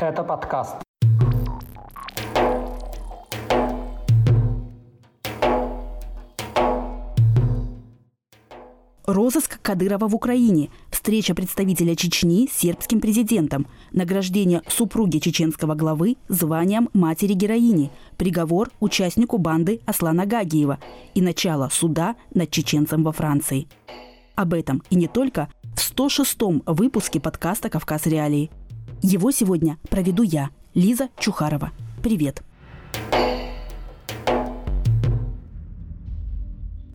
Это подкаст. Розыск Кадырова в Украине, встреча представителя Чечни с сербским президентом, награждение супруги чеченского главы званием матери-героини, приговор участнику банды Аслана Гагиева и начало суда над чеченцем во Франции. Об этом и не только в 106-м выпуске подкаста «Кавказ Реалии». Его сегодня проведу я, Лиза Чухарова. Привет!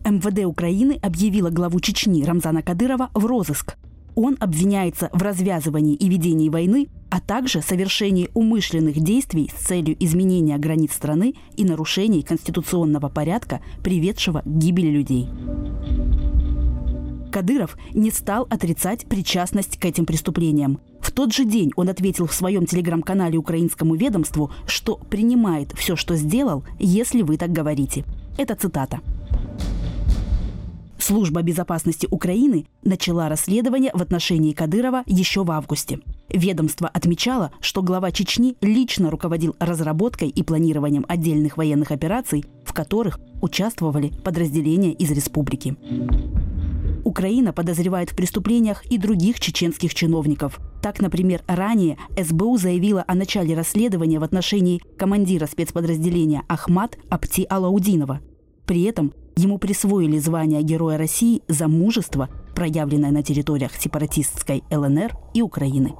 МВД Украины объявила главу Чечни Рамзана Кадырова в розыск. Он обвиняется в развязывании и ведении войны, а также совершении умышленных действий с целью изменения границ страны и нарушений конституционного порядка, приведшего к гибели людей. Кадыров не стал отрицать причастность к этим преступлениям. В тот же день он ответил в своем телеграм-канале украинскому ведомству, что принимает все, что сделал, если вы так говорите. Это цитата. Служба безопасности Украины начала расследование в отношении Кадырова еще в августе. Ведомство отмечало, что глава Чечни лично руководил разработкой и планированием отдельных военных операций, в которых участвовали подразделения из республики. Украина подозревает в преступлениях и других чеченских чиновников. Так, например, ранее СБУ заявила о начале расследования в отношении командира спецподразделения Ахмат Апти Алаудинова. При этом ему присвоили звание Героя России за мужество, проявленное на территориях сепаратистской ЛНР и Украины.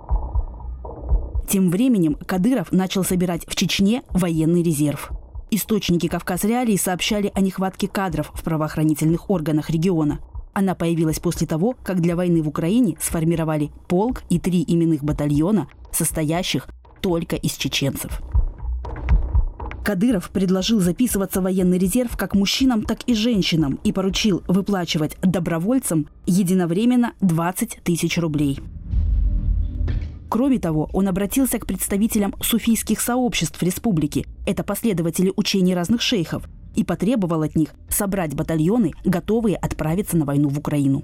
Тем временем Кадыров начал собирать в Чечне военный резерв. Источники Кавказ Реалии сообщали о нехватке кадров в правоохранительных органах региона – она появилась после того, как для войны в Украине сформировали полк и три именных батальона, состоящих только из чеченцев. Кадыров предложил записываться в военный резерв как мужчинам, так и женщинам и поручил выплачивать добровольцам единовременно 20 тысяч рублей. Кроме того, он обратился к представителям суфийских сообществ республики. Это последователи учений разных шейхов, и потребовал от них собрать батальоны, готовые отправиться на войну в Украину.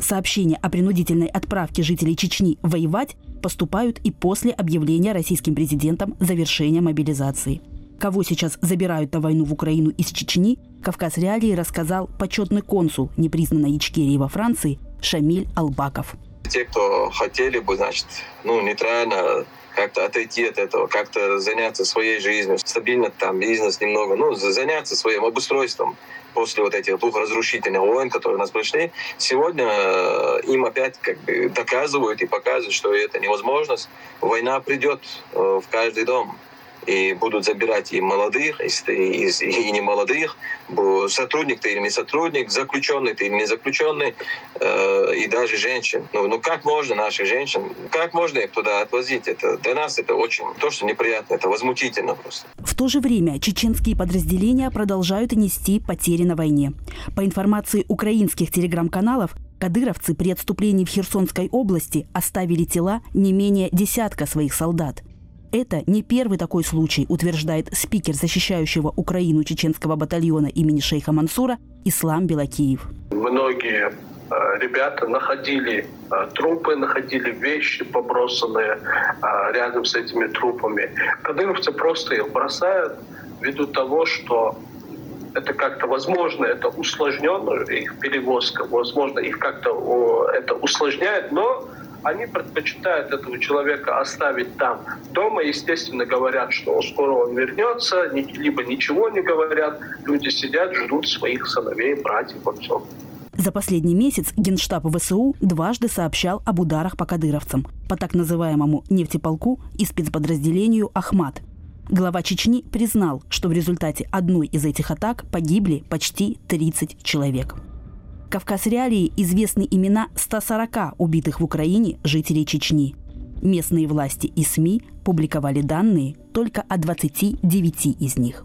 Сообщения о принудительной отправке жителей Чечни воевать поступают и после объявления российским президентом завершения мобилизации. Кого сейчас забирают на войну в Украину из Чечни, Кавказ Реалии рассказал почетный консул непризнанной Ичкерии во Франции Шамиль Албаков. Те, кто хотели бы, значит, ну, нейтрально как-то отойти от этого, как-то заняться своей жизнью, стабильно там бизнес немного, ну, заняться своим обустройством после вот этих двух разрушительных войн, которые у нас прошли, сегодня э, им опять как бы доказывают и показывают, что это невозможность. Война придет э, в каждый дом и будут забирать и молодых, и, и, и не молодых, сотрудник ты или не сотрудник, заключенный ты или не заключенный, э, и даже женщин. Ну, ну как можно наших женщин, как можно их туда отвозить? Это для нас это очень то, что неприятно, это возмутительно просто. В то же время чеченские подразделения продолжают нести потери на войне. По информации украинских телеграм-каналов, кадыровцы при отступлении в Херсонской области оставили тела не менее десятка своих солдат – это не первый такой случай, утверждает спикер защищающего Украину чеченского батальона имени шейха Мансура Ислам Белакиев. Многие э, ребята находили э, трупы, находили вещи побросанные э, рядом с этими трупами. Кадыровцы просто их бросают ввиду того, что это как-то возможно, это усложненно, их перевозка, возможно, их как-то это усложняет, но они предпочитают этого человека оставить там. Дома, естественно, говорят, что скоро он вернется, либо ничего не говорят. Люди сидят, ждут своих сыновей, братьев, отцов. За последний месяц Генштаб ВСУ дважды сообщал об ударах по кадыровцам, по так называемому нефтеполку и спецподразделению «Ахмат». Глава Чечни признал, что в результате одной из этих атак погибли почти 30 человек. Кавказ Реалии известны имена 140 убитых в Украине жителей Чечни. Местные власти и СМИ публиковали данные только о 29 из них.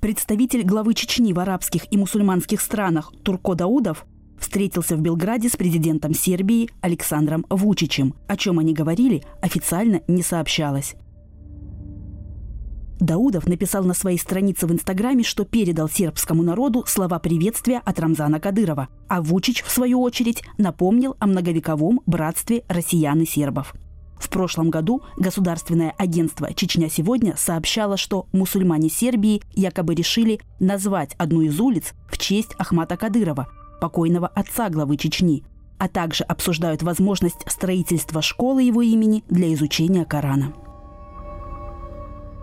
Представитель главы Чечни в арабских и мусульманских странах Турко Даудов встретился в Белграде с президентом Сербии Александром Вучичем. О чем они говорили, официально не сообщалось. Даудов написал на своей странице в Инстаграме, что передал сербскому народу слова приветствия от Рамзана Кадырова, а Вучич, в свою очередь, напомнил о многовековом братстве россиян и сербов. В прошлом году государственное агентство «Чечня сегодня» сообщало, что мусульмане Сербии якобы решили назвать одну из улиц в честь Ахмата Кадырова, покойного отца главы Чечни, а также обсуждают возможность строительства школы его имени для изучения Корана.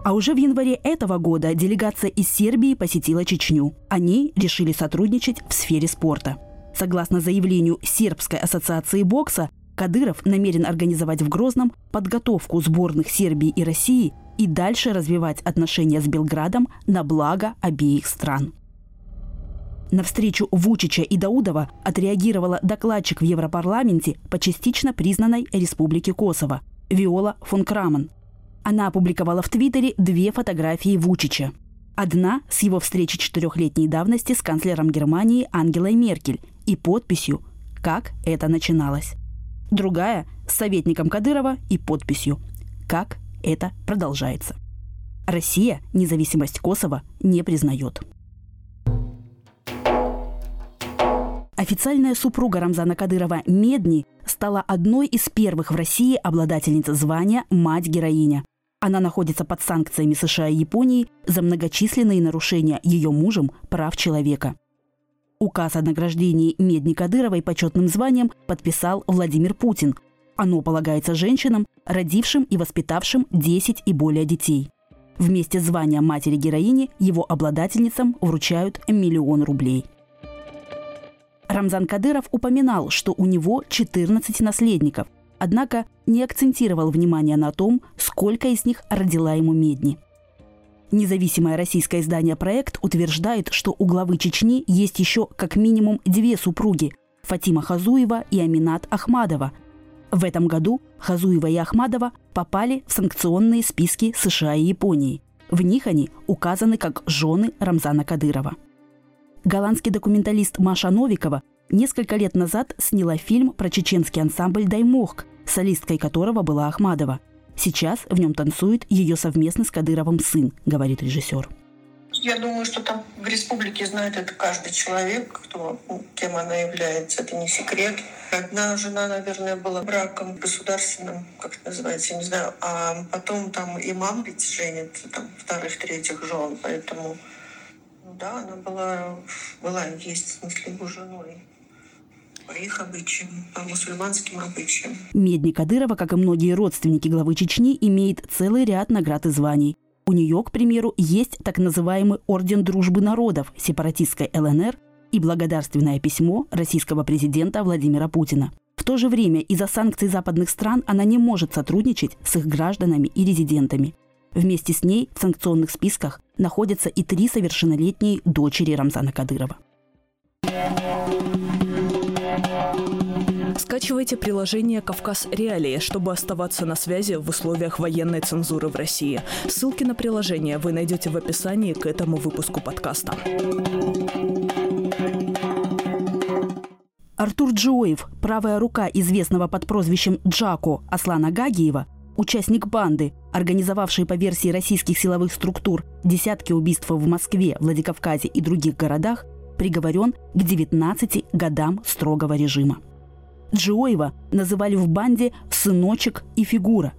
А уже в январе этого года делегация из Сербии посетила Чечню. Они решили сотрудничать в сфере спорта. Согласно заявлению Сербской ассоциации бокса, Кадыров намерен организовать в Грозном подготовку сборных Сербии и России и дальше развивать отношения с Белградом на благо обеих стран. На встречу Вучича и Даудова отреагировала докладчик в Европарламенте по частично признанной Республике Косово Виола фон Краман – она опубликовала в Твиттере две фотографии Вучича. Одна с его встречи четырехлетней давности с канцлером Германии Ангелой Меркель и подписью «Как это начиналось». Другая с советником Кадырова и подписью «Как это продолжается». Россия независимость Косово не признает. Официальная супруга Рамзана Кадырова Медни стала одной из первых в России обладательниц звания «Мать-героиня». Она находится под санкциями США и Японии за многочисленные нарушения ее мужем прав человека. Указ о награждении Медни Кадыровой почетным званием подписал Владимир Путин. Оно полагается женщинам, родившим и воспитавшим 10 и более детей. Вместе звания матери-героини его обладательницам вручают миллион рублей. Рамзан Кадыров упоминал, что у него 14 наследников, однако не акцентировал внимание на том, сколько из них родила ему Медни. Независимое российское издание «Проект» утверждает, что у главы Чечни есть еще как минимум две супруги – Фатима Хазуева и Аминат Ахмадова. В этом году Хазуева и Ахмадова попали в санкционные списки США и Японии. В них они указаны как жены Рамзана Кадырова. Голландский документалист Маша Новикова несколько лет назад сняла фильм про чеченский ансамбль «Даймохк», солисткой которого была Ахмадова. Сейчас в нем танцует ее совместно с Кадыровым сын, говорит режиссер. Я думаю, что там в республике знает это каждый человек, кто, ну, кем она является. Это не секрет. Одна жена, наверное, была браком государственным, как это называется, я не знаю. А потом там и мам ведь женится, там, вторых, третьих жен. Поэтому да, она была, была есть, в смысле, его женой по их обычаям, по мусульманским обычаям. Медни Кадырова, как и многие родственники главы Чечни, имеет целый ряд наград и званий. У нее, к примеру, есть так называемый Орден Дружбы Народов сепаратистской ЛНР и благодарственное письмо российского президента Владимира Путина. В то же время из-за санкций западных стран она не может сотрудничать с их гражданами и резидентами. Вместе с ней в санкционных списках находятся и три совершеннолетние дочери Рамзана Кадырова. Скачивайте приложение «Кавказ Реалии», чтобы оставаться на связи в условиях военной цензуры в России. Ссылки на приложение вы найдете в описании к этому выпуску подкаста. Артур Джоев, правая рука известного под прозвищем Джако Аслана Гагиева, участник банды, организовавший по версии российских силовых структур десятки убийств в Москве, Владикавказе и других городах, приговорен к 19 годам строгого режима. Джиоева называли в банде «сыночек» и «фигура».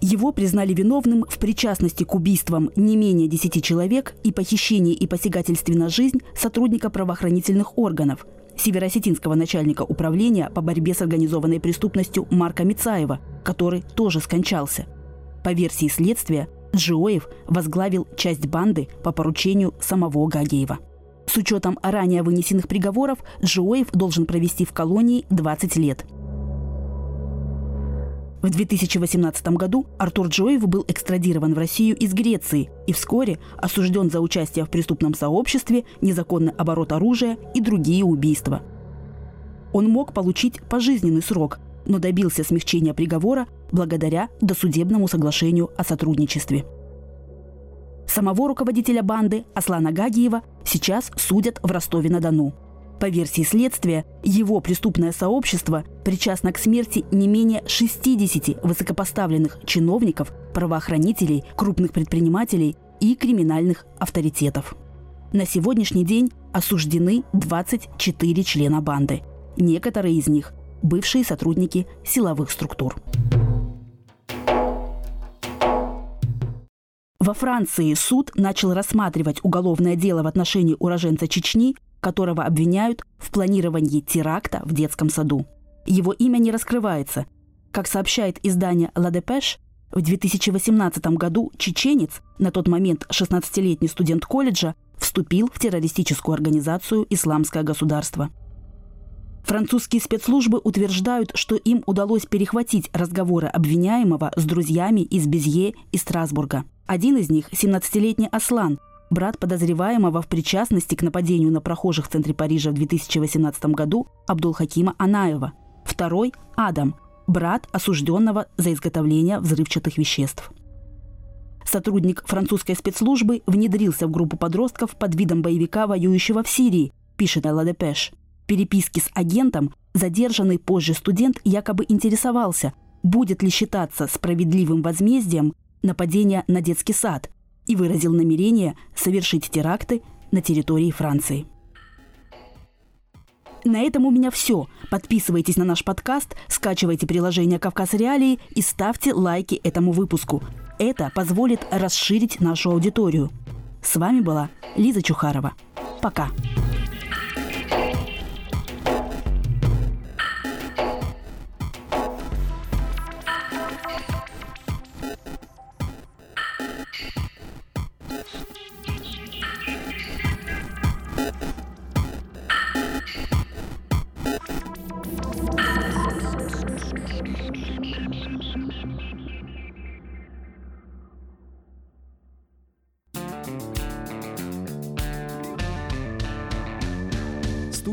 Его признали виновным в причастности к убийствам не менее 10 человек и похищении и посягательстве на жизнь сотрудника правоохранительных органов, северосетинского начальника управления по борьбе с организованной преступностью Марка Мицаева, который тоже скончался. По версии следствия, Джиоев возглавил часть банды по поручению самого Гагеева. С учетом ранее вынесенных приговоров, Джоев должен провести в колонии 20 лет. В 2018 году Артур Джоев был экстрадирован в Россию из Греции и вскоре осужден за участие в преступном сообществе, незаконный оборот оружия и другие убийства. Он мог получить пожизненный срок, но добился смягчения приговора благодаря досудебному соглашению о сотрудничестве. Самого руководителя банды Аслана Гагиева сейчас судят в Ростове-на-Дону. По версии следствия, его преступное сообщество причастно к смерти не менее 60 высокопоставленных чиновников, правоохранителей, крупных предпринимателей и криминальных авторитетов. На сегодняшний день осуждены 24 члена банды. Некоторые из них – бывшие сотрудники силовых структур. Во Франции суд начал рассматривать уголовное дело в отношении уроженца Чечни, которого обвиняют в планировании теракта в детском саду. Его имя не раскрывается. Как сообщает издание «Ла Депеш», в 2018 году чеченец, на тот момент 16-летний студент колледжа, вступил в террористическую организацию «Исламское государство». Французские спецслужбы утверждают, что им удалось перехватить разговоры обвиняемого с друзьями из Безье и Страсбурга – один из них – 17-летний Аслан, брат подозреваемого в причастности к нападению на прохожих в центре Парижа в 2018 году Абдулхакима Анаева. Второй – Адам, брат осужденного за изготовление взрывчатых веществ. Сотрудник французской спецслужбы внедрился в группу подростков под видом боевика, воюющего в Сирии, пишет Элла Депеш. Переписки с агентом задержанный позже студент якобы интересовался, будет ли считаться справедливым возмездием нападения на детский сад и выразил намерение совершить теракты на территории Франции. На этом у меня все. Подписывайтесь на наш подкаст, скачивайте приложение «Кавказ Реалии» и ставьте лайки этому выпуску. Это позволит расширить нашу аудиторию. С вами была Лиза Чухарова. Пока.